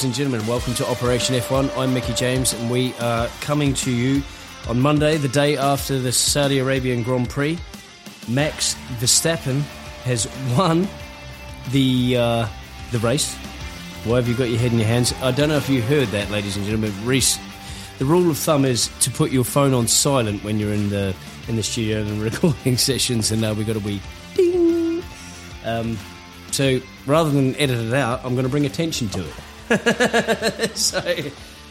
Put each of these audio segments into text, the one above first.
ladies and gentlemen. Welcome to Operation F1. I'm Mickey James, and we are coming to you on Monday, the day after the Saudi Arabian Grand Prix. Max Verstappen has won the uh, the race. Why have you got your head in your hands? I don't know if you heard that, ladies and gentlemen. Reese, the rule of thumb is to put your phone on silent when you're in the in the studio and recording sessions, and now we've got a wee ding. Um, so rather than edit it out, I'm going to bring attention to it. so,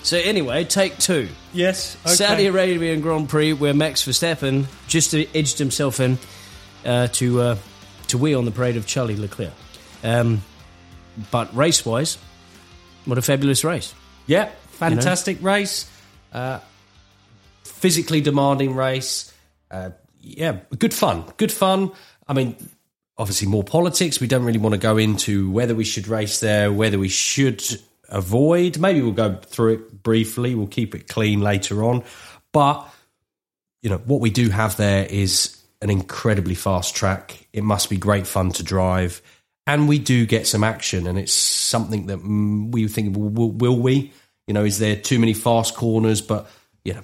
so anyway, take two. Yes. Okay. Saudi Arabian Grand Prix, where Max Verstappen just edged himself in uh, to uh, to wee on the parade of Charlie Leclerc. Um, but race wise, what a fabulous race! Yeah, fantastic race. Uh, physically demanding race. Uh, yeah, good fun. Good fun. I mean, obviously more politics. We don't really want to go into whether we should race there, whether we should avoid. Maybe we'll go through it briefly. We'll keep it clean later on. But you know what we do have there is an incredibly fast track. It must be great fun to drive, and we do get some action. And it's something that mm, we think will, will we? You know, is there too many fast corners? But you know,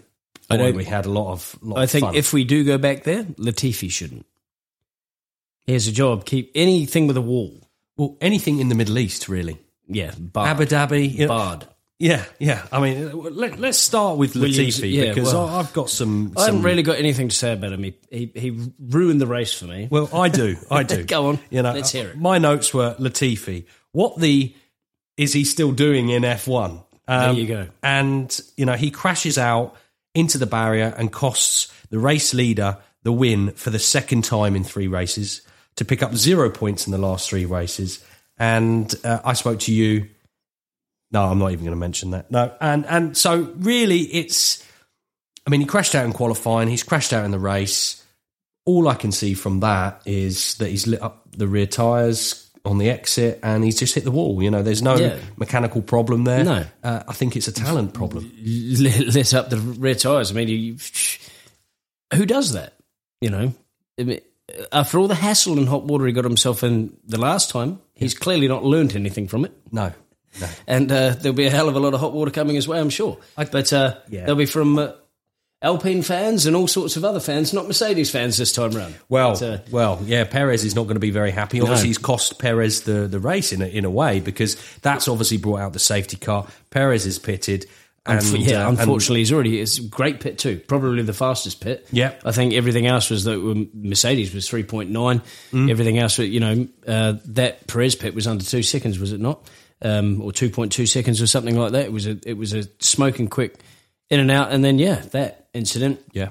I don't- we had a lot of. Lot I of think fun. if we do go back there, Latifi shouldn't. Here's a job: keep anything with a wall. well, anything in the Middle East, really. Yeah, barred. Abu Dhabi, know, barred. Yeah, yeah. I mean, let, us start with Williams, Latifi yeah, because well, I've got some. I haven't really got anything to say about him. He, he, he ruined the race for me. Well, I do. I do. Go on. You know, Let's hear it. My notes were Latifi. What the is he still doing in F one? There um, you go. And you know, he crashes out into the barrier and costs the race leader the win for the second time in three races to pick up zero points in the last three races. And uh, I spoke to you. No, I'm not even going to mention that. No, and and so really, it's. I mean, he crashed out in qualifying. He's crashed out in the race. All I can see from that is that he's lit up the rear tires on the exit, and he's just hit the wall. You know, there's no Yeah. mechanical problem there. No. uh, I think it's a talent problem. lit, up the rear tires. I mean, you, who does that? You know, I mean, after all the hassle and hot water he got himself in the last time, he's clearly not learnt anything from it. No, no. And uh, there'll be a hell of a lot of hot water coming his way, I'm sure. but uh, Yeah. there'll be from uh, Alpine fans and all sorts of other fans, not Mercedes fans this time round. Well, But, uh, well, yeah. Perez is not going to be very happy. Obviously, he's cost Perez the, the race in a, in a way because that's obviously brought out the safety car. Perez is pitted, and yeah, uh, unfortunately, he's already it's a great pit too. Probably the fastest pit. Yeah. I think everything else was that Mercedes was three point nine. Mm. Everything else, you know, uh, that Perez pit was under two seconds, was it not? Um, or two point two seconds or something like that. It was a it was a smoking quick in and out, and then yeah, that incident. Yeah.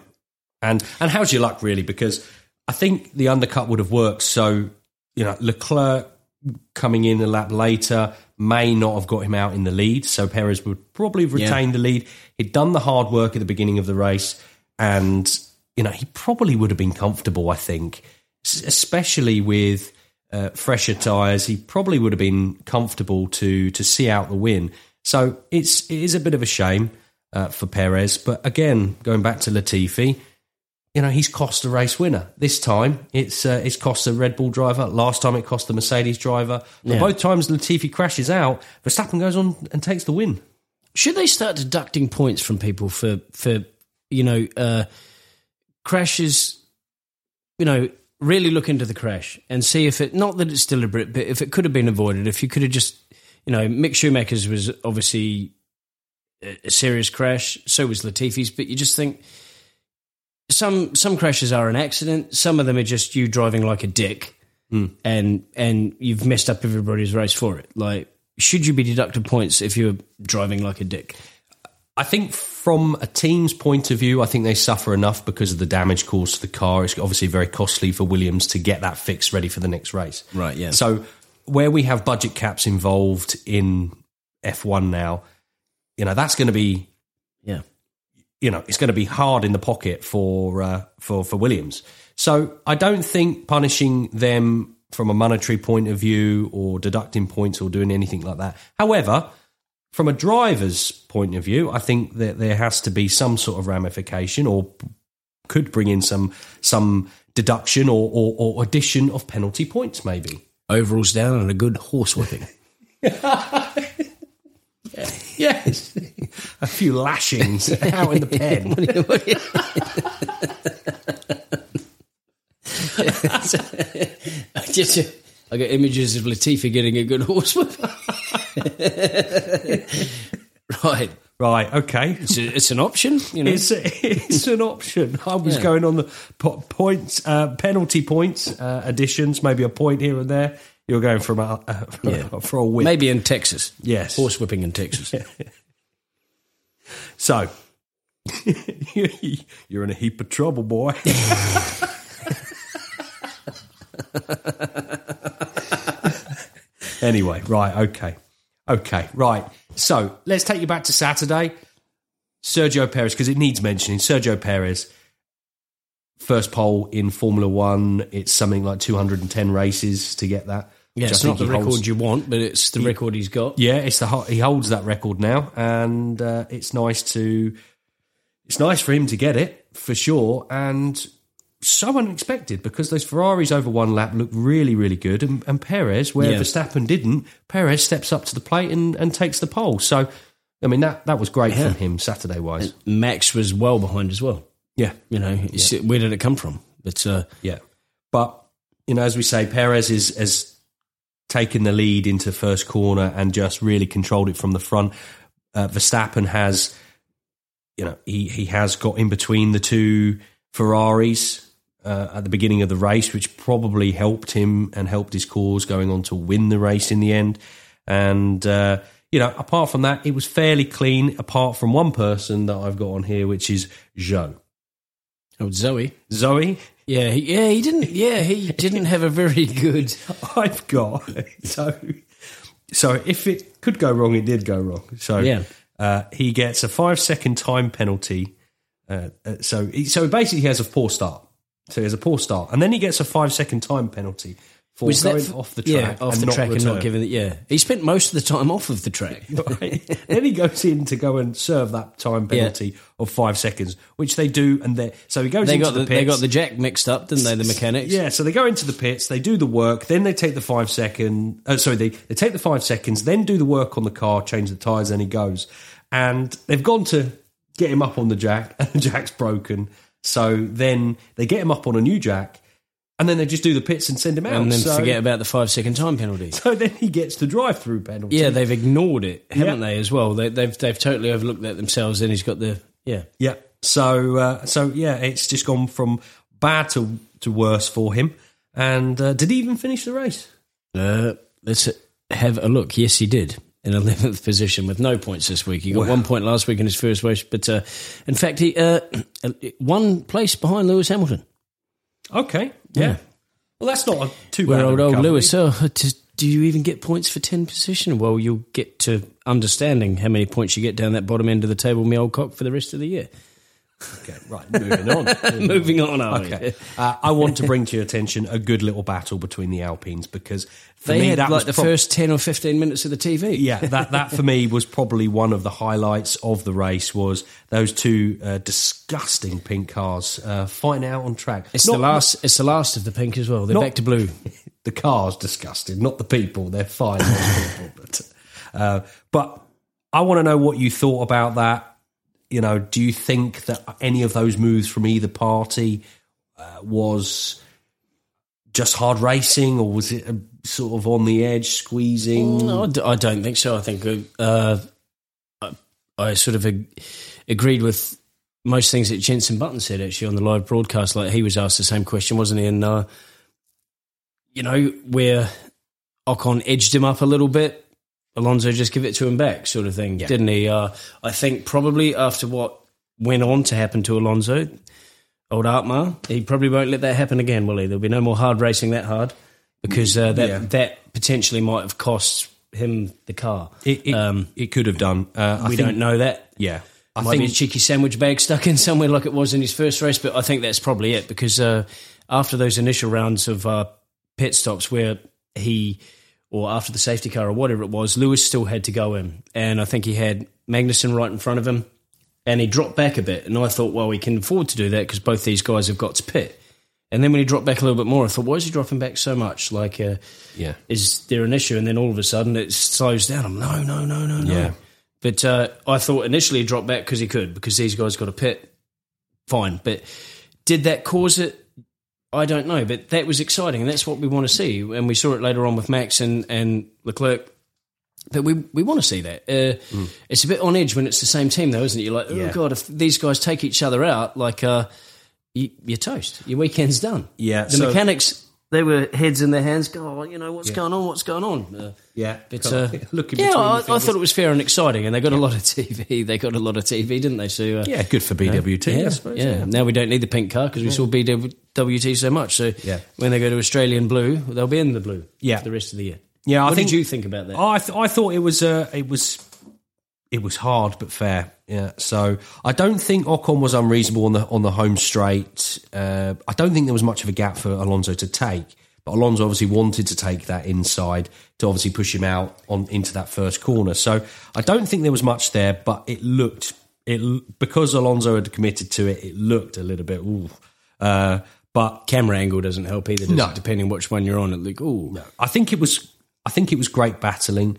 And and how's your luck really? Because I think the undercut would have worked. So, you know, Leclerc coming in a lap later may not have got him out in the lead. So Perez would probably have Yeah. retained the lead. He'd done the hard work at the beginning of the race and you know, he probably would have been comfortable, I think. S- Especially with uh, fresher tyres, he probably would have been comfortable to to see out the win. So it's it is a bit of a shame uh, for Perez, but again, going back to Latifi, you know he's cost a race winner. This time it's uh, it's cost a Red Bull driver. Last time it cost the Mercedes driver. But Yeah. both times Latifi crashes out, Verstappen goes on and takes the win. Should they start deducting points from people for for you know uh, crashes? You know, really look into the crash and see if it not that it's deliberate, but if it could have been avoided. If you could have just, you know, Mick Schumacher's was obviously a a serious crash. So was Latifi's, but you just think some some crashes are an accident. Some of them are just you driving like a dick, hmm. and and you've messed up everybody's race for it. Like, should you be deducted points if you're driving like a dick? I think from a team's point of view, I think they suffer enough because of the damage caused to the car. It's obviously very costly for Williams to get that fixed ready for the next race. Right, yeah. So where we have budget caps involved in F1 now, you know, that's going to be Yeah. You know it's going to be hard in the pocket for uh, for for Williams. So I don't think punishing them from a monetary point of view or deducting points or doing anything like that. However, from a driver's point of view, I think that there has to be some sort of ramification or could bring in some some deduction or, or, or addition of penalty points maybe. Overalls down and a good horse whipping. yes, a few lashings out in the pen. Just, I got images of Latifi getting a good horse right. Right, okay. It's, a, it's, an option, you know. It's, it's an option. I was yeah. going on the points, uh, penalty points, uh, additions, maybe a point here and there. You're going from a, uh, yeah. for a whip. Maybe in Texas. Yes. Horse whipping in Texas. so, you're in a heap of trouble, boy. anyway, right, okay. Okay, right. So let's take you back to Saturday. Sergio Perez, because it needs mentioning. Sergio Perez, first pole in Formula One. It's something like 210 races to get that. Yeah, it's not the record holds. you want, but it's the he, record he's got. Yeah, it's the he holds that record now, and uh, it's nice to it's nice for him to get it for sure. And so unexpected because those Ferraris over one lap looked really, really good. And, and Perez, where yeah. Verstappen didn't, Perez steps up to the plate and, and takes the pole. So, I mean, that, that was great yeah. from him Saturday wise. Max was well behind as well. Yeah. You know, yeah. where did it come from? But, uh, yeah. But, you know, as we say, Perez is, has taken the lead into first corner and just really controlled it from the front. Uh, Verstappen has, you know, he, he has got in between the two Ferraris uh, at the beginning of the race, which probably helped him and helped his cause going on to win the race in the end. And, uh, you know, apart from that, it was fairly clean, apart from one person that I've got on here, which is Zhou. Oh, Zoe. Zoe? Yeah, he, yeah, he didn't. Yeah, he didn't have a very good. I've got so. So if it could go wrong, it did go wrong. So yeah, uh, he gets a five second time penalty. Uh, uh so so basically, he has a poor start. So he has a poor start, and then he gets a five second time penalty for was going for, off the track, yeah, off the track and not giving it. Yeah, he spent most of the time off of the track. right. then he goes in to go and serve that time penalty yeah. of five seconds, which they do, and they so he goes. They into got the, the pits. they got the jack mixed up, didn't they? The mechanics. Yeah, so they go into the pits, they do the work, then they take the five second. Uh, sorry, they they take the five seconds, then do the work on the car, change the tires, then he goes, and they've gone to get him up on the jack, and the jack's broken. So then they get him up on a new jack, and then they just do the pits and send him out. And then so, forget about the five second time penalty. So then he gets the drive through penalty. Yeah, they've ignored it, haven't yeah. they? As well, they, have they've, they've totally overlooked that themselves. Then he's got the yeah yeah. So uh, so yeah, it's just gone from bad to to worse for him. And uh, did he even finish the race? Uh, let's have a look. Yes, he did in 11th position with no points this week. He got wow. one point last week in his first race, but uh, in fact, he uh, one place behind Lewis Hamilton. Okay, yeah. yeah. Well, that's not a too bad. old, old Lewis. So, do you even get points for 10 position? Well, you'll get to understanding how many points you get down that bottom end of the table, me old cock, for the rest of the year. Okay, right, moving on. Moving, moving on, on okay. Uh, I want to bring to your attention a good little battle between the Alpines because for they me, had that like the prob- first 10 or 15 minutes of the TV. Yeah, that, that for me was probably one of the highlights of the race was those two uh, disgusting pink cars uh, fighting out on track. It's not, the last it's the last of the pink as well. They're not, back to blue. The car's disgusting, not the people. They're fine. people, but, uh, but I want to know what you thought about that you know, do you think that any of those moves from either party uh, was just hard racing, or was it sort of on the edge, squeezing? No, I don't think so. I think uh, I, I, sort of ag- agreed with most things that Jensen Button said actually on the live broadcast. Like he was asked the same question, wasn't he? And uh, you know where Ocon edged him up a little bit Alonso just give it to him back, sort of thing, yeah. didn't he? Uh, I think probably after what went on to happen to Alonso, old Otmar, he probably won't let that happen again, will he? There'll be no more hard racing that hard because uh, that yeah. that potentially might have cost him the car. It, it, um, it could have done. Uh, we think, don't know that. Yeah. I might think, be a cheeky sandwich bag stuck in somewhere like it was in his first race, but I think that's probably it because uh, after those initial rounds of uh, pit stops where he or after the safety car or whatever it was, Lewis still had to go in. And I think he had Magnussen right in front of him and he dropped back a bit. And I thought, well, he can afford to do that because both these guys have got to pit. And then when he dropped back a little bit more, I thought, why is he dropping back so much? Like, uh, yeah, is there an issue? And then all of a sudden it slows down. I'm no, no, no, no, no. Yeah. But uh, I thought initially he dropped back because he could, because these guys got a pit. Fine. But did that cause it? I don't know. But that was exciting. And that's what we want to see. And we saw it later on with Max and, and Leclerc. But we, we want to see that. Uh, mm. It's a bit on edge when it's the same team, though, isn't it? You're like, oh, yeah. God, if these guys take each other out, like, uh, you, are toast. Your weekend's done. Yeah. The so, mechanics they were heads in their hands. Go, oh, you know what's yeah. going on? What's going on? Uh, yeah, but uh, looking. Yeah, I, I, thought it was fair and exciting, and they got a lot of TV. They got a lot of TV, didn't they? So uh, yeah, good for BWT. yeah, suppose, yeah, yeah, Now we don't need the pink car because we saw BWT so much. So yeah. when they go to Australian blue, they'll be in the blue. Yeah. for the rest of the year. Yeah, what I think, did you think about that? I th- I thought it was uh, it was it was hard but fair. Yeah, so I don't think Ocon was unreasonable on the on the home straight. Uh, I don't think there was much of a gap for Alonso to take. But Alonso obviously wanted to take that inside to obviously push him out on into that first corner. So I don't think there was much there, but it looked it because Alonso had committed to it. It looked a little bit ooh. Uh, but camera angle doesn't help either. no, it? depending which one you're on, it look ooh. No. I think it was. I think it was great battling.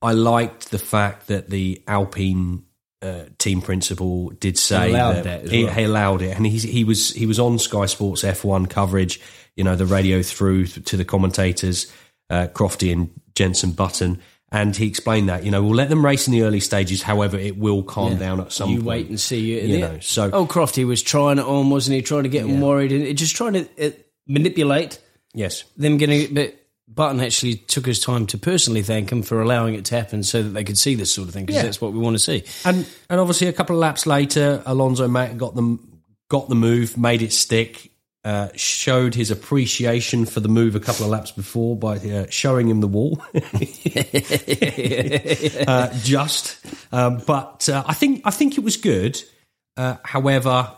I liked the fact that the Alpine uh, team principal did say that, that he, well. he, allowed it, and he he was he was on Sky Sports F1 coverage, you know, the radio through to the commentators, uh, Crofty and Jensen Button. And he explained that, you know, we'll let them race in the early stages. However, it will calm yeah. down at some you point. You wait and see. You, you know, so oh, Crofty was trying it on, wasn't he? Trying to get yeah. them worried and just trying to uh, manipulate. Yes, them getting. But Button actually took his time to personally thank him for allowing it to happen, so that they could see this sort of thing. Because yeah. that's what we want to see. And and obviously, a couple of laps later, Alonso got them got the move, made it stick. Uh, showed his appreciation for the move a couple of laps before by uh, showing him the wall. uh, just, um, but uh, I think I think it was good. Uh, however,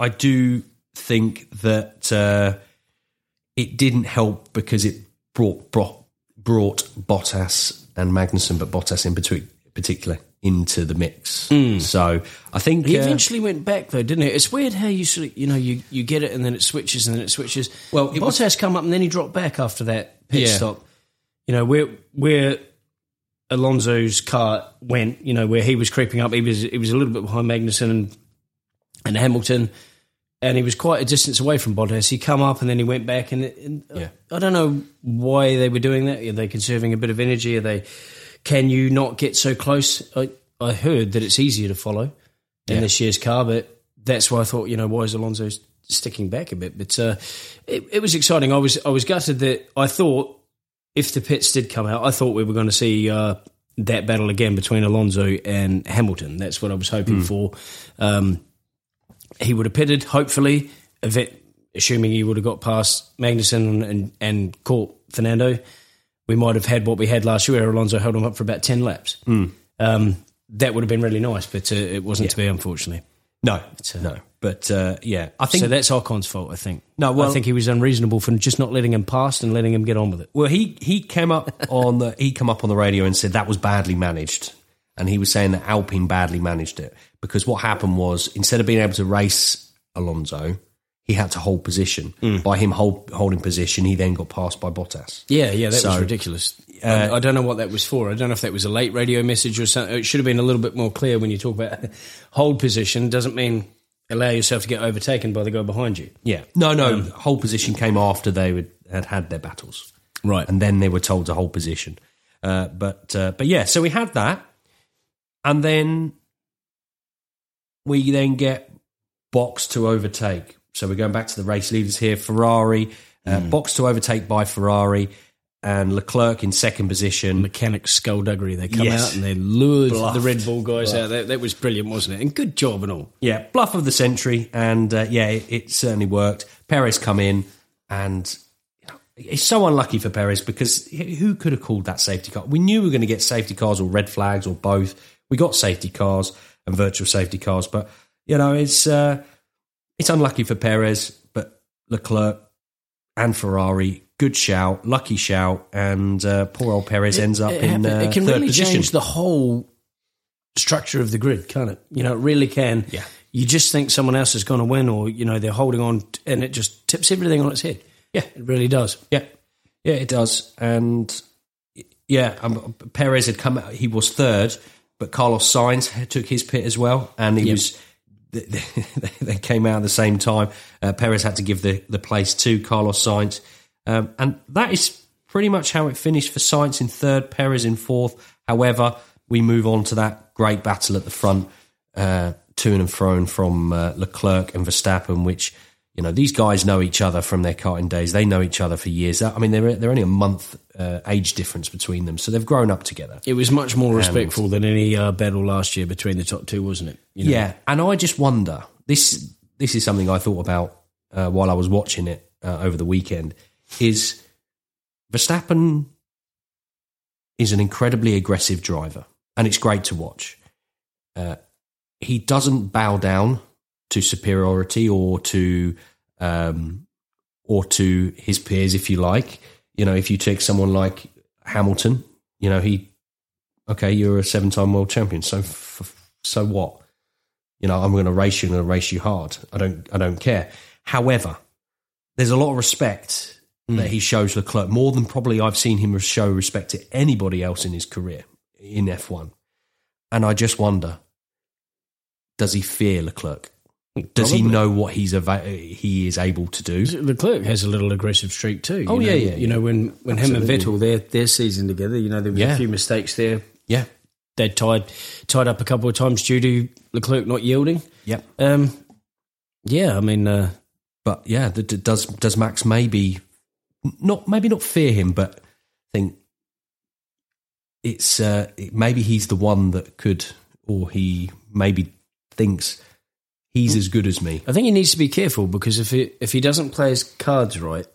I do think that uh, it didn't help because it brought brought, brought Bottas and Magnussen, but Bottas in between, particular, into the mix. Mm. So I think he uh, eventually went back though, didn't he? It's weird how you sort of, you know you, you get it and then it switches and then it switches. Well, it Bottas was, come up and then he dropped back after that pit yeah. stop. You know where where Alonso's car went, you know where he was creeping up, he was he was a little bit behind Magnussen and and Hamilton. And he was quite a distance away from Bottas. He come up and then he went back, and, and yeah. I don't know why they were doing that. Are they conserving a bit of energy? Are they can you not get so close? I, I heard that it's easier to follow in yeah. this year's car, but that's why I thought, you know, why is Alonso sticking back a bit? But uh, it, it was exciting. I was I was gutted that I thought if the pits did come out, I thought we were going to see uh, that battle again between Alonso and Hamilton. That's what I was hoping mm. for. Um, he would have pitted, hopefully, it, assuming he would have got past Magnussen and, and caught Fernando we might have had what we had last year, where Alonso held him up for about 10 laps. Mm. Um, that would have been really nice, but uh, it wasn't yeah. to be, unfortunately. No, but, uh, no. But uh, yeah, I think so. That's Ocon's fault, I think. No, well, I think he was unreasonable for just not letting him pass and letting him get on with it. Well, he he came up on the he come up on the radio and said that was badly managed, and he was saying that Alpine badly managed it because what happened was instead of being able to race Alonso, he had to hold position. Mm. By him hold, holding position, he then got passed by Bottas. Yeah, yeah, that so, was ridiculous. Uh, I don't know what that was for. I don't know if that was a late radio message or something. It should have been a little bit more clear when you talk about hold position. Doesn't mean allow yourself to get overtaken by the guy behind you. Yeah, no, no. Um, hold position came after they would, had had their battles, right? And then they were told to hold position. Uh, but uh, but yeah, so we had that, and then we then get box to overtake so we're going back to the race leaders here. Ferrari, uh, mm. box to overtake by Ferrari, and Leclerc in second position. Mechanic skullduggery. They come yes. out and they lured Bluffed. the Red Bull guys Bluffed. out. That, that, was brilliant, wasn't it? And good job and all. Yeah, bluff of the century, and uh, yeah, it, it, certainly worked. Perez come in, and it's so unlucky for Perez because who could have called that safety car? We knew we were going to get safety cars or red flags or both. We got safety cars and virtual safety cars, but you know it's. Uh, it's unlucky for Perez, but Leclerc and Ferrari, good shout, lucky shout, and uh, poor old Perez it, ends up it, in uh, It can third really position. change the whole structure of the grid, can't it? You know, it really can. Yeah. You just think someone else is going to win, or you know they're holding on, and it just tips everything on its head. Yeah, it really does. Yeah, yeah, it does. And yeah, um, Perez had come. Out; he was third, but Carlos Sainz took his pit as well, and he Yep. was. They came out at the same time. Uh, Perez had to give the, the place to Carlos Sainz, um, and that is pretty much how it finished for Sainz in third, Perez in fourth. However, we move on to that great battle at the front, uh, to and fro from uh, Leclerc and Verstappen, which you know these guys know each other from their karting days. They know each other for years. I mean, they're they're only a month uh, age difference between them, so they've grown up together. It was much more respectful than any uh, battle last year between the top two, wasn't it? You know? Yeah, and I just wonder this. This is something I thought about uh, while I was watching it uh, over the weekend. Is Verstappen is an incredibly aggressive driver, and it's great to watch. Uh, he doesn't bow down to superiority or to um, or to his peers, if you like. You know, if you take someone like Hamilton, you know he okay, you're a seven-time world champion. So f- so what? You know, I'm going to race you. I'm going to race you hard. I don't. I don't care. However, there's a lot of respect hmm. that he shows Leclerc more than probably I've seen him show respect to anybody else in his career in F1. And I just wonder, does he fear Leclerc? Does he know what he's ava- he is able to do? Leclerc has a little aggressive streak too. you Oh, know? yeah, yeah, You know when when him and. Vettel their their season together, you know there were Yeah. a few mistakes there. Yeah. They tied tied up a couple of times due to Leclerc not yielding. Yep. Um, yeah, I mean, uh, But yeah, th- th- does does Max maybe not maybe not fear him, but think it's uh, maybe he's the one that could, or he maybe thinks he's as good as me. I think he needs to be careful because if he, if he doesn't play his cards right,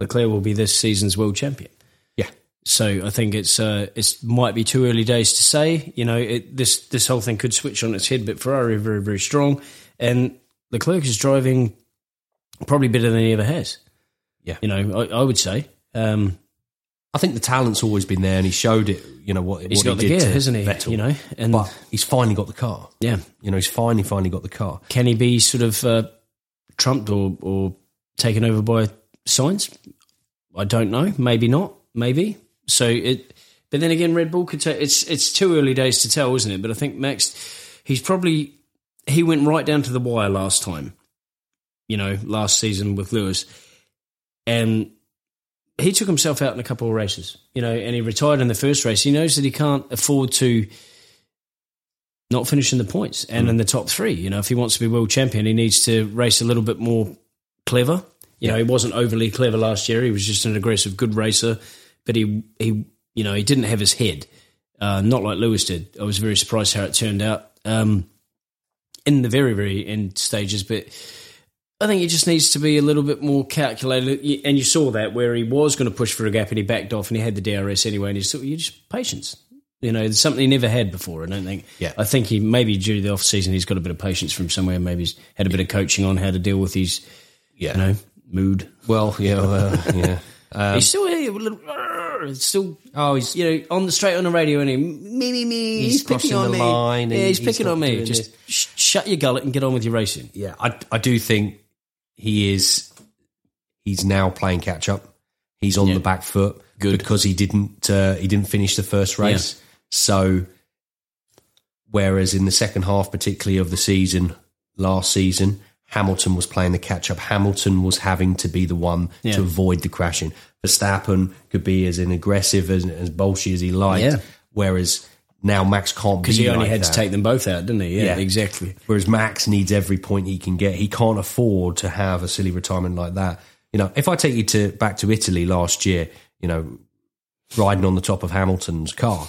Leclerc will be this season's world champion. Yeah, So I think it's uh, it's might be too early days to say. You know, it, this this whole thing could switch on its head. But Ferrari are very very strong, and Leclerc is driving probably better than he ever has. Yeah. you know, I, I would say. Um, I think the talent's always been there, and he showed it. You know what, he's what got he the gear, hasn't he? Vettel. You know, and but he's finally got the car. yeah, You know, he's finally finally got the car. can he be sort of uh, trumped or or taken over by Sainz? I don't know. Maybe not. Maybe. So it. But then again, Red Bull could take. It's it's too early days to tell, isn't it? But I think Max, he's probably he went right down to the wire last time. You know, last season with Lewis, and he took himself out in a couple of races. You know, and he retired in the first race. He knows that he can't afford to not finish in the points and in the top three. You know, if he wants to be world champion, he needs to race a little bit more clever. You know, he wasn't overly clever last year. He was just an aggressive, good racer, but he he you know he didn't have his head, uh, not like Lewis did. I was very surprised how it turned out um, in the very very end stages, but. I think he just needs to be a little bit more calculated, and you saw that where he was going to push for a gap and he backed off, and he had the DRS anyway, and he just you just patience. You know, it's something he never had before. I don't think. Yeah. I think he maybe due to the off season, he's got a bit of patience from somewhere. Maybe he's had a bit of coaching on how to deal with his, Yeah. you know, mood. Well, yeah, uh, yeah. Um, he's still here, a little, still. oh, he's You know, on the straight on the radio, and he me me me. He's He's, picking on me. line Yeah, he's he's picking on me. Just sh- shut your gullet and get on with your racing. yeah. I I do think he is. He's now playing catch up. He's on Yeah. the back foot Good. because he didn't uh, he didn't finish the first race. So, whereas in the second half, particularly of the season last season, Hamilton was playing the catch up. Hamilton was having to be the one Yeah. to avoid the crashing. Verstappen could be as aggressive as as bolshy as he liked. Yeah. Whereas now Max can't Because be he only like had that. to take them both out, didn't he? Yeah, Yeah. exactly. Whereas Max needs every point he can get. He can't afford to have a silly retirement like that. You know, if I take you to back to Italy last year, you know, riding on the top of Hamilton's car,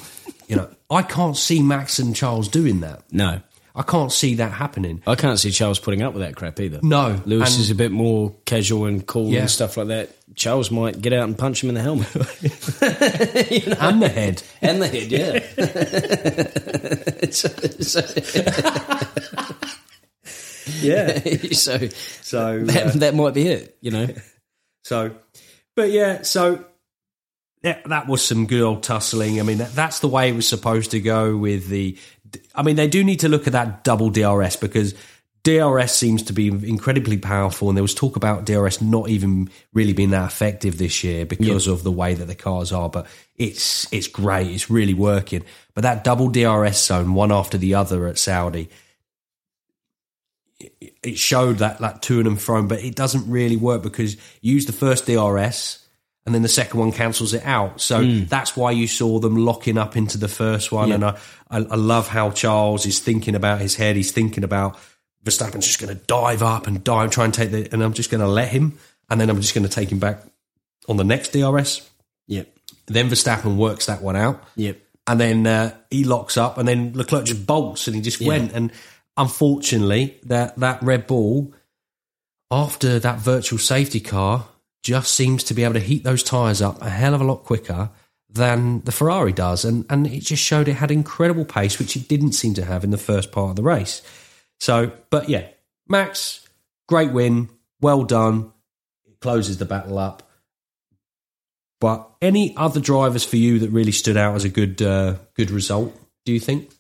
you know, I can't see Max and Charles doing that. No, I can't see that happening. I can't see Charles putting up with that crap either. No, Lewis and- is a bit more casual and cool Yeah. and stuff like that. Charles might get out and punch him in the helmet and the head. and the head. Yeah. so, so- yeah. so So, that, uh, that might be it. You know. So, but yeah, so that was some good old tussling. I mean, that, that's the way it was supposed to go with the. I mean, they do need to look at that double DRS because DRS seems to be incredibly powerful, and there was talk about DRS not even really being that effective this year because of the way that the cars are. But it's it's great, it's really working. But that double DRS zone, one after the other at Saudi, it showed that that to and fro, but it doesn't really work because you use the first DRS and then the second one cancels it out. So mm. that's why you saw them locking up into the first one. Yeah. And I, I, I, love how Charles is thinking about his head. He's thinking about Verstappen's just going to dive up and dive, try and take the, and I'm just going to let him, and then I'm just going to take him back on the next DRS. Yep. Then Verstappen works that one out. Yep. And then uh, he locks up, and then Leclerc just bolts, and he just yeah. went. And unfortunately, that that Red Bull, after that virtual safety car, just seems to be able to heat those tyres up a hell of a lot quicker than the Ferrari does. And, and it just showed it had incredible pace, which it didn't seem to have in the first part of the race. So, but yeah, Max, great win, well done. It closes the battle up. But any other drivers for you that really stood out as a good uh, good result? Do you think?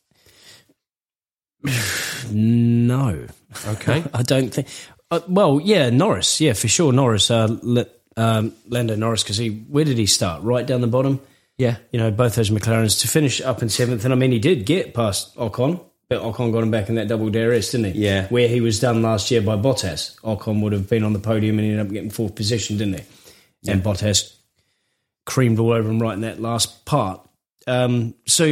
No. Okay. I don't think. Uh, well, yeah, Norris. Yeah, for sure, Norris. Uh, um, Lando Norris, because he where did he start? Right down the bottom. Yeah, you know both those McLarens to finish up in seventh, and I mean he did get past Ocon, but Ocon got him back in that double DRS, didn't he? Yeah, where he was done last year by Bottas. Ocon would have been on the podium and ended up getting fourth position, didn't he? Yeah. And Bottas creamed all over him right in that last part. Um, so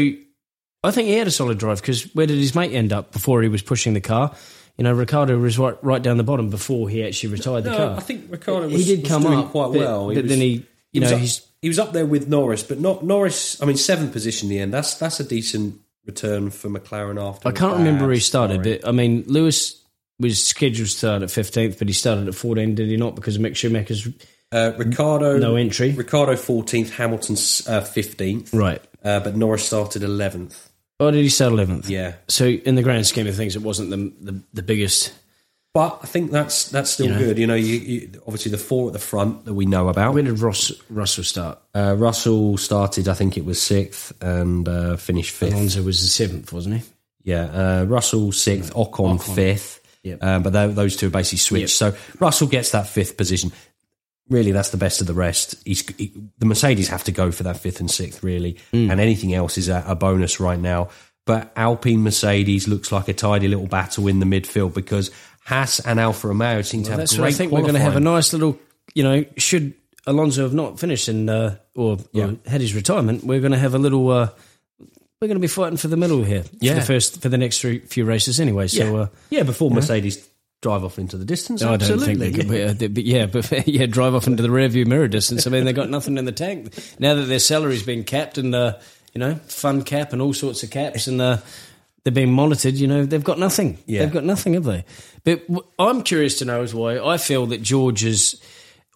I think he had a solid drive because where did his mate end up before he was pushing the car? You know, Ricciardo was right, right down the bottom before he actually retired the no, car. I think Ricciardo was, he did come up quite but, well. He was, then he, you he know, up, he's he was up there with Norris, but not Norris. I mean, seventh position in the end. That's that's a decent return for McLaren after. I can't remember where he started, but I mean, Lewis was scheduled to start at fifteenth, but he started at fourteen, did he not? Because of Mick Schumacher's uh, Ricciardo no entry. Ricciardo fourteenth, Hamilton's uh, fifteenth, right? Uh, but Norris started eleventh. Oh, did he start eleventh? Yeah. So in the grand scheme of things, it wasn't the the, the biggest. But I think that's that's still you know, good. You know, you, you, obviously the four at the front that we know about. When did Ross, Russell start? Uh, Russell started, I think it was sixth, and uh, finished fifth. Alonso was the seventh, wasn't he? Yeah, uh, Russell sixth, Ocon, Ocon. fifth. Yep. Um, but those two are basically switched. So Russell gets that fifth position really that's the best of the rest. He's, he, the Mercedes have to go for that fifth and sixth, really, mm. and anything else is a, a, bonus right now. But Alpine Mercedes looks like a tidy little battle in the midfield because Haas and Alfa Romeo seem well, to have great. I think qualifying. we're going to have a nice little, you know, should Alonso have not finished and uh, or, yeah. or, had his retirement, we're going to have a little. Uh, we're going to be fighting for the middle here yeah. for the first for the next few races anyway. So yeah, uh, yeah before Mercedes drive off into the distance. No, I don't think could. Be, but yeah, but yeah, drive off into the rearview mirror distance. I mean, they've got nothing in the tank now that their salary's been capped and uh, you know fund cap and all sorts of caps and uh, they're being monitored. You know, they've got nothing. Yeah. They've got nothing, have they? But I'm curious to know is why I feel that George is.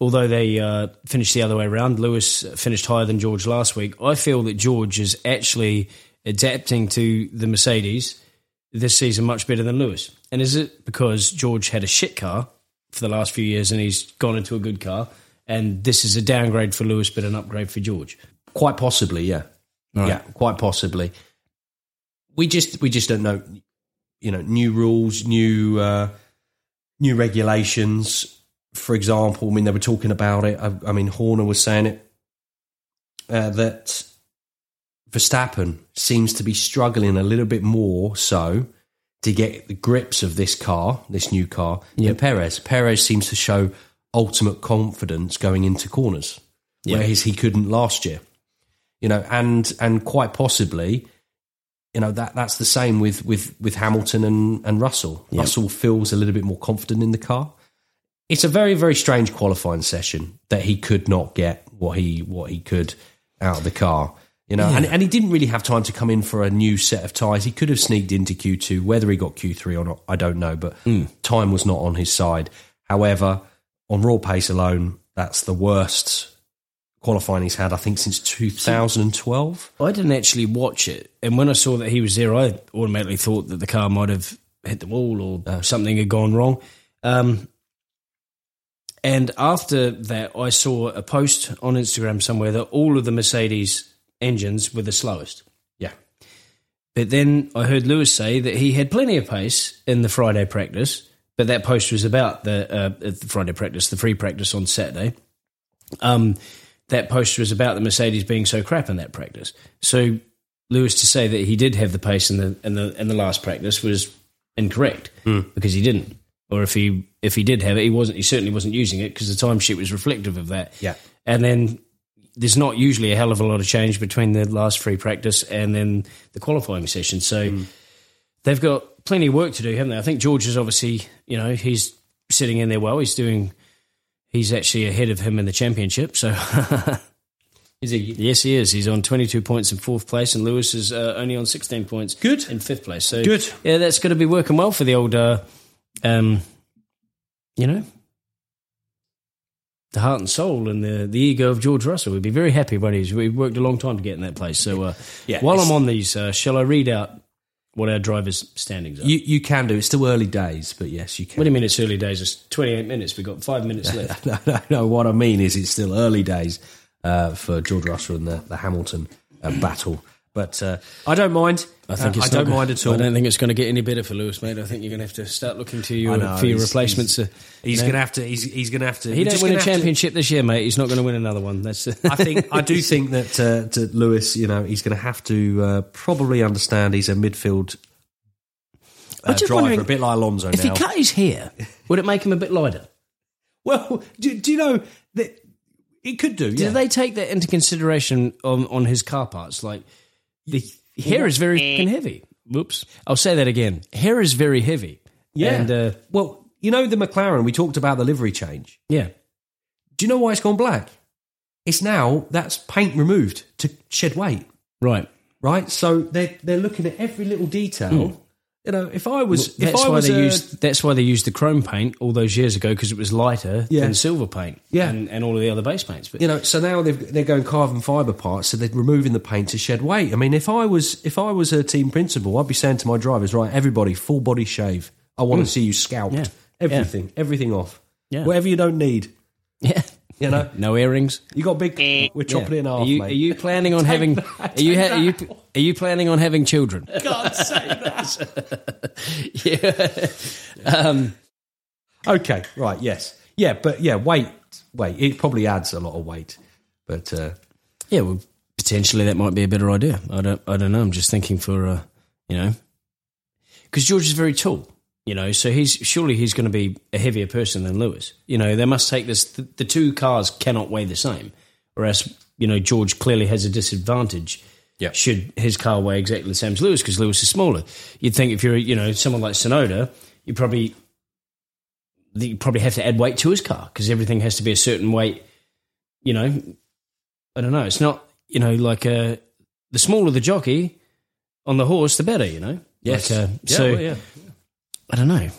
Although they uh, finished the other way around, Lewis finished higher than George last week. I feel that George is actually adapting to the Mercedes this season much better than Lewis. And is it because George had a shit car for the last few years and he's gone into a good car, and this is a downgrade for Lewis but an upgrade for George? Quite possibly, yeah, right. yeah, quite possibly. We just we just don't know, you know, new rules, new uh, new regulations. For example, I mean, they were talking about it. I, I mean, Horner was saying it uh, that Verstappen seems to be struggling a little bit more so to get the grips of this car, this new car, yep. than Perez. Perez seems to show ultimate confidence going into corners, yep. whereas he couldn't last year. You know, and and quite possibly, you know that that's the same with with with Hamilton and and Russell. Yep. Russell feels a little bit more confident in the car. It's a very very strange qualifying session that he could not get what he what he could out of the car. You know, yeah. and, and he didn't really have time to come in for a new set of tyres. He could have sneaked into Q2. Whether he got Q3 or not, I don't know. But mm. time was not on his side. However, on raw pace alone, that's the worst qualifying he's had, I think, since 2012. I didn't actually watch it. And when I saw that he was there, I automatically thought that the car might have hit the wall or uh, something had gone wrong. Um, and after that, I saw a post on Instagram somewhere that all of the Mercedes engines were the slowest. Yeah. But then I heard Lewis say that he had plenty of pace in the Friday practice, but that post was about the, uh, the Friday practice, the free practice on Saturday. Um, that post was about the Mercedes being so crap in that practice. So Lewis to say that he did have the pace in the in the in the last practice was incorrect Mm. because he didn't. Or if he if he did have it, he wasn't. He certainly wasn't using it because the timesheet was reflective of that. Yeah. And then there's not usually a hell of a lot of change between the last free practice and then the qualifying session. So they've got plenty of work to do, haven't they? I think George is obviously, you know, he's sitting in there well. He's doing. He's actually ahead of him in the championship. So Is he? yes, he is. He's on 22 points in fourth place, and Lewis is uh, only on 16 points. Good. in fifth place. So Good. Yeah, that's going to be working well for the old. Uh, um, you know, the heart and soul and the, the ego of George Russell. We'd be very happy when he's. We worked a long time to get in that place. So uh, Yeah, while I'm on these, uh, shall I read out what our drivers' standings are? You you can do. It's still early days, but yes, you what can. do you mean it's early days? It's 28 minutes. We've got five minutes left. no, no, no. What I mean is, it's still early days uh, for George Russell and the, the Hamilton uh, battle. But uh, I don't mind. I think Uh, it's I don't not- mind at all. I don't think it's going to get any better for Lewis, mate. I think you're going to have to start looking to your I know, for your he's- replacements. He's, uh, he's going to have to. He's, he's going to have to. He don't win a gonna championship this year, mate. He's not going to win another one. That's. I think I do think that uh, to Lewis, you know, he's going to have to uh, probably understand he's a midfield uh, driver, a bit like Alonso if now. he cut his hair, would it make him a bit lighter? well, do, do you know that it could do? Yeah. they take that into consideration on, on his car parts? Like the hair is very fucking heavy. Whoops! I'll say that again. Hair is very heavy. yeah. and uh, well, you know the McLaren. We talked about the livery change. yeah, Do you know why it's gone black? It's now that's paint removed to shed weight, right. right? So they're they're looking at every little detail. You know, if I was, if That's I why was, they a- used. That's why they used the chrome paint all those years ago because it was lighter Yeah. than silver paint. Yeah. and, and all of the other base paints. But you know, so now they've, they're going carbon fiber parts, so they're removing the paint to shed weight. I mean, if I was if I was a team principal, I'd be saying to my drivers, right, everybody, full body shave. I want to mm. see you scalped, Yeah. everything, everything off, Yeah. whatever you don't need. yeah, You know, no earrings. you got big. We're chopping it in half, Are you, mate. are you planning on having? Are you, ha- are you are you planning on having children? Can't say that. yeah. Um, Okay, right, yes, yeah, but yeah, weight, weight. It probably adds a lot of weight, but uh, Yeah, well, potentially that might be a better idea. I don't, I don't know. I'm just thinking for, uh, you know, because George is very tall, you know, so he's surely he's going to be a heavier person than Lewis. You know, they must take this. The, the two cars cannot weigh the same, whereas you know George clearly has a disadvantage. Yeah. should his car weigh exactly the same as Lewis because Lewis is smaller. You'd think if you're, you know, someone like Tsunoda, you probably you probably have to add weight to his car because everything has to be a certain weight. You know, I don't know. It's not, you know, like uh, the smaller the jockey on the horse, the better, you know? yes, Like, uh, yeah, so, well, yeah. I don't know.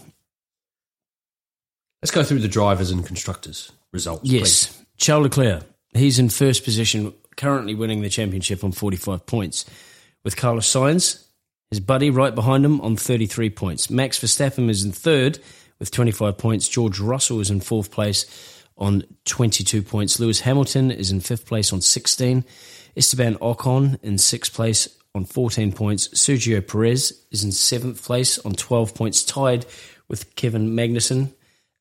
Let's go through the drivers and constructors results. please. Yes. Charles Leclerc, he's in first position, currently winning the championship on 45 points, with Carlos Sainz, his buddy, right behind him on 33 points. Max Verstappen is in third with 25 points. George Russell is in fourth place on 22 points. Lewis Hamilton is in fifth place on 16. Esteban Ocon in sixth place on 14 points. Sergio Perez is in seventh place on 12 points, tied with Kevin Magnussen.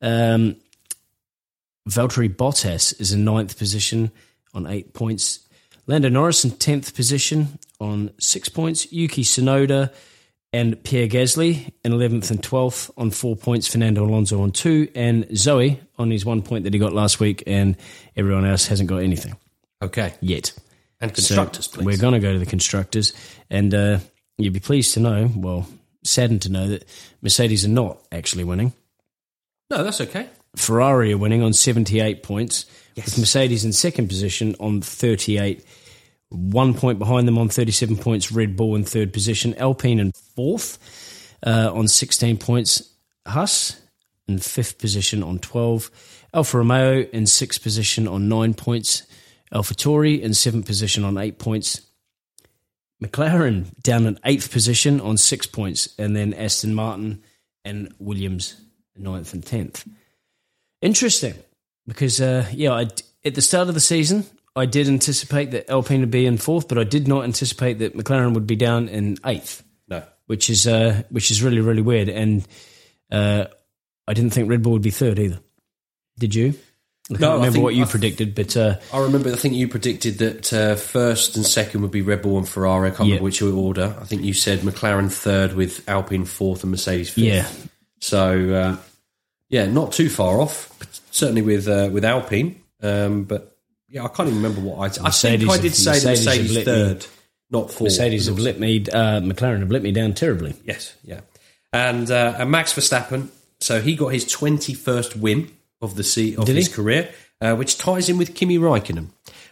Um, Valtteri Bottas is in ninth position on eight points. Lando Norris in tenth position on six points. Yuki Tsunoda and Pierre Gasly in eleventh and twelfth on four points. Fernando Alonso on two, and Zoe on his one point that he got last week, and everyone else hasn't got anything Okay, yet. And So constructors, please. We're going to go to the constructors, and uh, you'd be pleased to know, well, saddened to know that Mercedes are not actually winning. no, that's okay. Ferrari are winning on 78 points, with Mercedes in second position on 38. One point behind them on 37 points, Red Bull in third position, Alpine in fourth uh, on 16 points, Haas in fifth position on 12, Alfa Romeo in sixth position on nine points, AlphaTauri in seventh position on eight points, McLaren down in eighth position on six points, and then Aston Martin and Williams ninth and tenth. Interesting, because uh, yeah, I, at the start of the season, I did anticipate that Alpine would be in fourth, but I did not anticipate that McLaren would be down in eighth. which is uh, which is really really weird. And uh, I didn't think Red Bull would be third either. Did you? I can't No, I remember think- what you I th- predicted, but uh, I remember. I think you predicted that uh, first and second would be Red Bull and Ferrari. I can't Yeah. remember which order. I think you said McLaren third, with Alpine fourth and Mercedes fifth. yeah, So uh, yeah, not too far off. Certainly with uh, with Alpine, um, but yeah, I can't even remember what I. I think I did say Mercedes Mercedes, lit me- third, not fourth. Mercedes have let me, uh, McLaren have let me down terribly. Yes, yeah. And, uh, and Max Verstappen, so he got his 21st win of the se- of Did his he? career, uh, which ties him with Kimi Raikkonen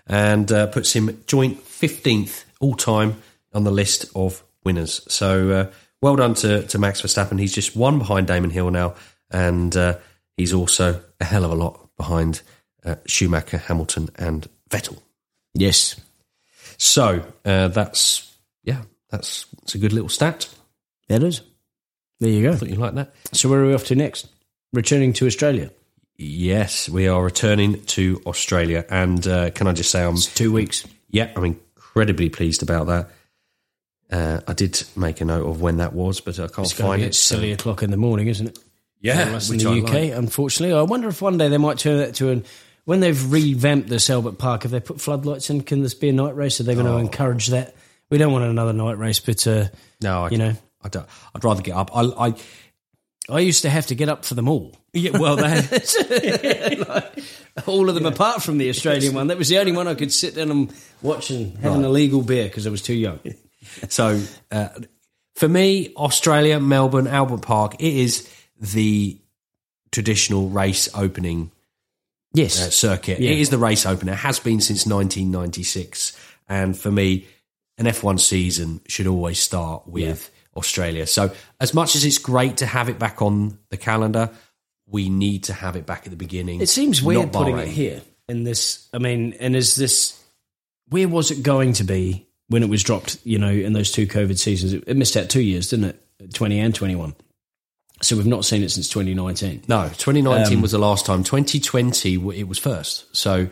and uh, puts him joint 15th all time on the list of winners. So uh, well done to, to Max Verstappen. He's just one behind Damon Hill now, and uh, he's also a hell of a lot behind uh, Schumacher, Hamilton, and Vettel. Yes, So uh, that's, yeah, that's, that's a good little stat. that is. There you go. I thought you like that. So where are we off to next? Returning to Australia. Yes, we are returning to Australia, and uh, can I just say I'm It's two weeks. yeah I'm incredibly pleased about that. Uh, I did make a note of when that was, but I can't It's find to it. get so- silly o'clock in the morning, isn't it? yeah, us in the I UK, like. unfortunately. I wonder if one day they might turn that to an. When they've revamped this Albert Park, have they put floodlights in? Can this be a night race? Are they going to Oh. encourage that? We don't want another night race, but uh, No, I, you know, I don't. I'd rather get up. I, I I used to have to get up for them all. Yeah, well, that, All of them, apart from the Australian one. That was the only one I could sit down and watch and have an illegal beer because I was too young. so uh, for me, Australia, Melbourne, Albert Park, it is the traditional race opening Yes. uh, circuit. Yeah. It is the race opener. It has been since 1996. And for me, an F1 season should always start with Australia. So, as much as it's great to have it back on the calendar, we need to have it back at the beginning. It seems weird putting Bahrain. it here in this. I mean, and is this where was it going to be when it was dropped? You know, in those two COVID seasons, it, it missed out two years, didn't it? Twenty and twenty-one. So we've not seen it since 2019. No, 2019 Um, was the last time. 2020, it was first. So,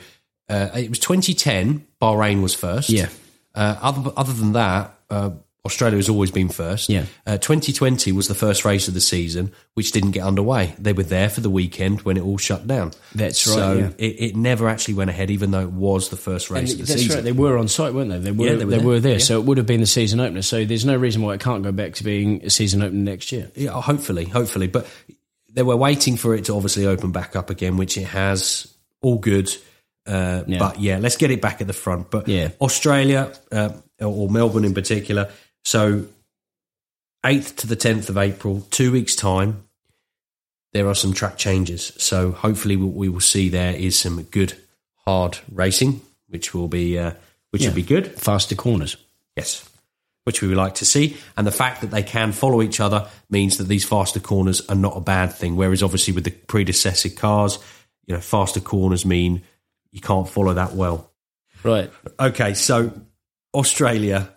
uh, it was 2010, Bahrain was first. Yeah. Uh, other, other than that, uh, Australia has always been first. Yeah. Uh, 2020 was the first race of the season, which didn't get underway. They were there for the weekend when it all shut down. That's right, So yeah. it, it never actually went ahead, even though it was the first race of the That's season. right. They were on site, weren't they? They were. Yeah, they they were, were there. there. So it would have been the season opener. So there's no reason why it can't go back to being a season opener next year. Yeah, hopefully, hopefully. But they were waiting for it to obviously open back up again, which it has. All good. Uh, Yeah. But yeah, let's get it back at the front. But Yeah. Australia, uh, or Melbourne in particular. So 8th to the 10th of April, two weeks' time, there are some track changes. So hopefully, what we will see there is some good, hard racing, which will be, uh, which Yeah. will be good. Faster corners. Yes. Which we would like to see. And the fact that they can follow each other means that these faster corners are not a bad thing. Whereas obviously with the predecessor cars, you know, faster corners mean you can't follow that well. Right. Okay, so Australia,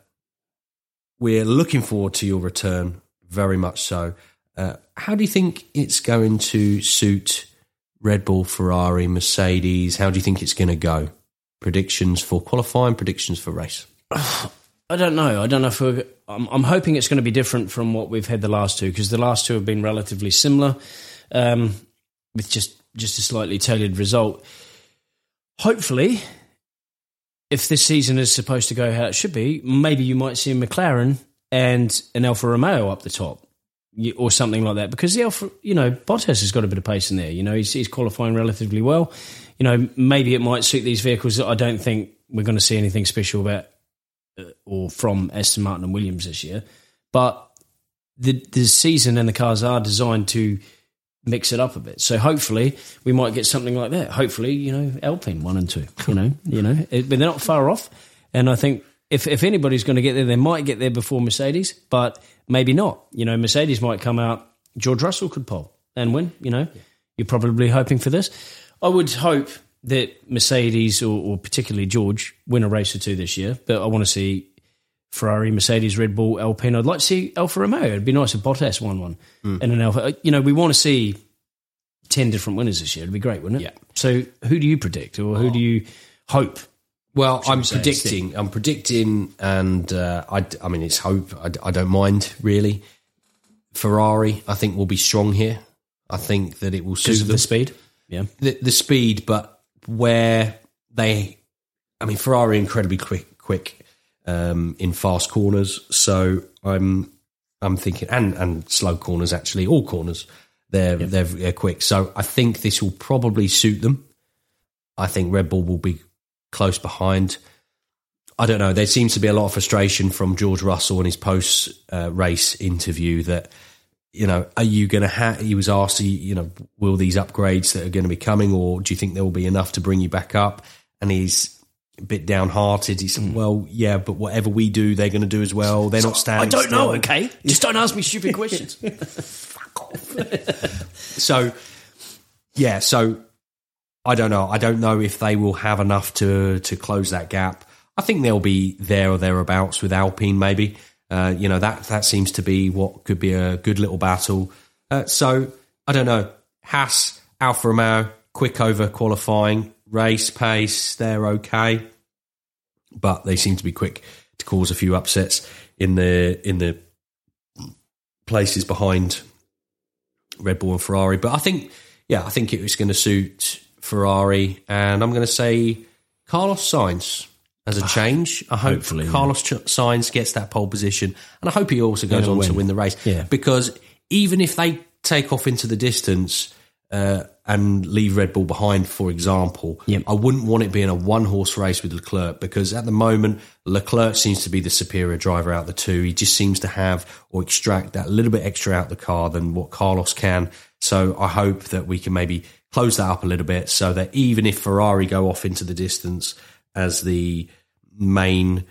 we're looking forward to your return, very much so. Uh, how do you think it's going to suit Red Bull, Ferrari, Mercedes? How do you think it's going to go? Predictions for qualifying, predictions for race. I don't know. I don't know if we're. I'm, I'm hoping it's going to be different from what we've had the last two because the last two have been relatively similar, um, with just just a slightly tailored result. Hopefully, if this season is supposed to go how it should be, maybe you might see a McLaren and an Alfa Romeo up the top, or something like that. Because the Alfa, you know, Bottas has got a bit of pace in there. You know, he's, he's qualifying relatively well. You know, maybe it might suit these vehicles that I don't think we're going to see anything special about uh, or from Aston Martin and Williams this year. But the the season and the cars are designed to mix it up a bit. So hopefully we might get something like that. Hopefully, you know, Alpine one and two. You know, you know, it, but they're not far off. And I think if if anybody's going to get there, they might get there before Mercedes, but maybe not. You know, Mercedes might come out. George Russell could pole and win. You know, you're probably hoping for this. I would hope that Mercedes or, or particularly George win a race or two this year, but I want to see Ferrari, Mercedes, Red Bull, Alpine. I'd like to see Alfa Romeo. It'd be nice if Bottas won one and an Alfa. You know, we want to see ten different winners this year. It'd be great, wouldn't it? Yeah. So, who do you predict, or who do you hope Well, I'm say, predicting. I'm predicting, and uh, I, I mean, it's hope. I, I don't mind really. Ferrari, I think, will be strong here. I think that it will suit of the speed. Yeah, the, the speed, but where they, I mean, Ferrari incredibly quick, quick um, in fast corners. So I'm, I'm thinking, and and slow corners actually, all corners, they're they're, they're quick. So I think this will probably suit them. I think Red Bull will be close behind. I don't know. There seems to be a lot of frustration from George Russell in his post uh, race interview that you know, are you going to have? He was asked, you know, will these upgrades that are going to be coming, or do you think there will be enough to bring you back up? And he's a bit downhearted. He said, "Well, yeah, but whatever we do, they're going to do as well. They're not standing." I don't know. Okay, just don't ask me stupid questions. So, yeah, so I don't know. I don't know if they will have enough to to close that gap. I think they'll be there or thereabouts with Alpine, maybe. Uh, you know that that seems to be what could be a good little battle. Uh, so I don't know. Haas, Alfa Romeo, quick over qualifying, race pace, they're okay, but they seem to be quick to cause a few upsets in the in the places behind Red Bull and Ferrari. But I think, yeah, I think it was going to suit Ferrari, and I'm going to say Carlos Sainz as a change. I hope hopefully. Carlos Ch- Sainz gets that pole position, and I hope he also goes on to win. win the race. Yeah. because even if they take off into the distance. Uh, and leave Red Bull behind, for example. Yep. I wouldn't want it being a one horse race with Leclerc because at the moment, Leclerc seems to be the superior driver out of the two. He just seems to have or extract that little bit extra out the car than what Carlos can. So I hope that we can maybe close that up a little bit so that even if Ferrari go off into the distance as the main,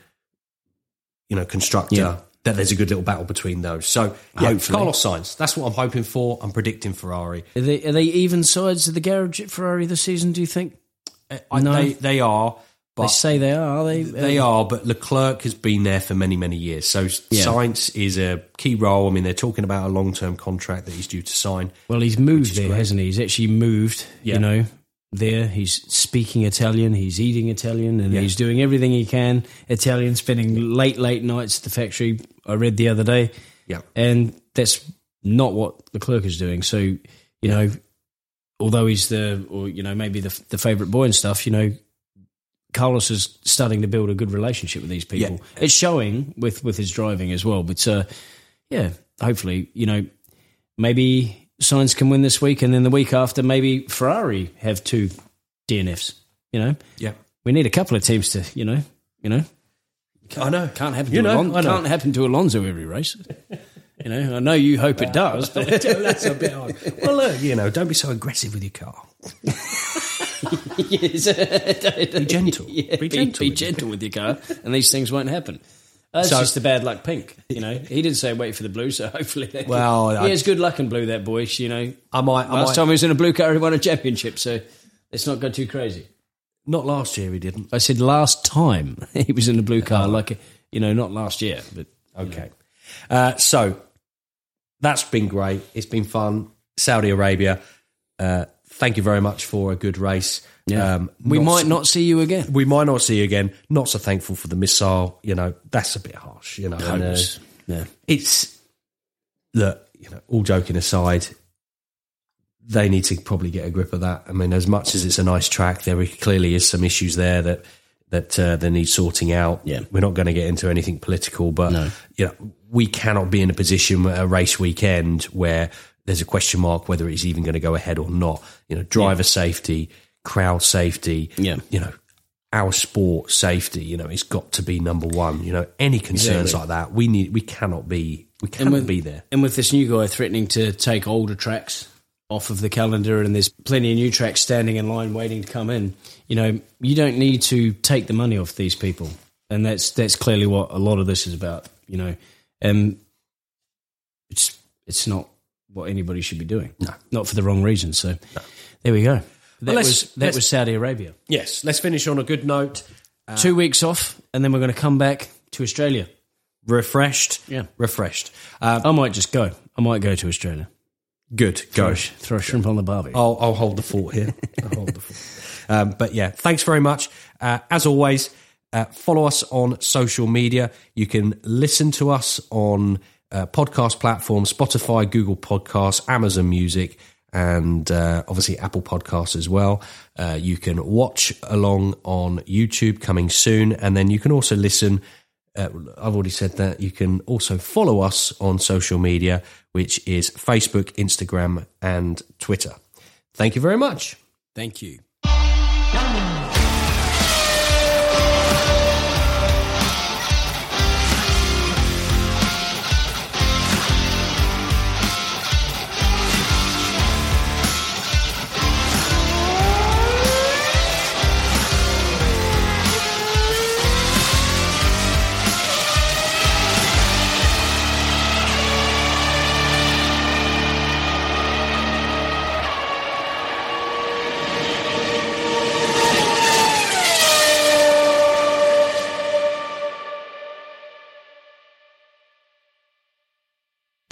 you know, constructor, Yeah. That there's a good little battle between those. So yeah, Hopefully. Carlos Sainz, that's what I'm hoping for. I'm predicting Ferrari. Are they, are they even sides of the garage at Ferrari this season? Do you think? Uh, I, No. they, they are, They say they are. They? They are, but Leclerc has been there for many, many years. So Yeah. Sainz is a key role. I mean, they're talking about a long term contract that he's due to sign. Well, he's moved there, hasn't he? He's actually moved. Yeah. You know, there he's speaking Italian, he's eating Italian, and Yeah. he's doing everything he can Italian. Spending late, late nights at the factory. I read the other day, Yeah. and that's not what Leclerc is doing. So, you know, although he's the, or you know, maybe the the favorite boy and stuff, you know. Carlos is starting to build a good relationship with these people. It's showing with with his driving as well. But uh, yeah, hopefully, you know, maybe Sainz can win this week, and then the week after, maybe Ferrari have two DNFs. You know, Yeah. we need a couple of teams to, you know, you know, I know. can't happen You to know, Alon- can't happen to Alonso every race. you know, I know you hope it does, but That's a bit hard. Well, look, you know, don't be so aggressive with your car. yes. Be gentle. Yeah, be be, gentle. be your- gentle with your car, and these things won't happen. That's So- just the bad luck pink. You know, he did say wait for the blue, so hopefully, they Well, he I- has good luck in blue. That boy, you know. I might. I Last might. time he was in a blue car, he won a championship, so let's not go too crazy. Not last year, he didn't. I said last time he was in a blue car, like you know, not last year, but Okay. Uh, so that's been great. It's been fun. Saudi Arabia. Uh, thank you very much for a good race. Um, we not might not see you again. we might not see you again. Not so thankful for the missile. You know, that's a bit harsh. You know, and, uh, Yeah. it's look. You know, all joking aside, they need to probably get a grip of that. I mean, as much as it's a nice track, there clearly is some issues there that that uh, they need sorting out. Yeah. we're not going to get into anything political, but No. you know, we cannot be in a position at a race weekend where there's a question mark whether it's even going to go ahead or not. You know, driver safety, crowd safety. Yeah. you know. Our sport safety, you know, it's got to be number one. You know, any concerns Exactly. like that, we need, we cannot be, we cannot with- be there. And with this new guy threatening to take older tracks off of the calendar, and there's plenty of new tracks standing in line waiting to come in, you know, you don't need to take the money off these people, and that's that's clearly what a lot of this is about. You know, um, it's it's not what anybody should be doing. No. not for the wrong reason. So there we go. That let's- was that was Saudi Arabia. Yes, let's finish on a good note. Two weeks off, and then we're going to come back to Australia. Refreshed, Yeah. refreshed. Uh, I might just go. I might go to Australia. good, Throw, go. throw a shrimp on the barbie. I'll, I'll hold the fort here. I'll hold the fort. Um, but yeah, thanks very much. Uh, as always, uh, follow us on social media. You can listen to us on uh, podcast platforms Spotify, Google Podcasts, Amazon Music, and uh, obviously Apple Podcasts as well. Uh, you can watch along on YouTube coming soon, and then you can also listen. Uh, I've already said that. You can also follow us on social media, which is Facebook, Instagram, and Twitter. Thank you very much. Thank you.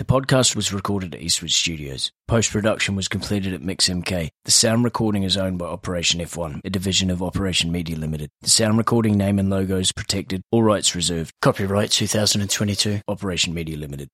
The podcast was recorded at Eastwood Studios. Post production was completed at MixMK. The sound recording is owned by Operation F1, a division of Operation Media Limited. The sound recording name and logo is protected, all rights reserved. Copyright 2022, Operation Media Limited.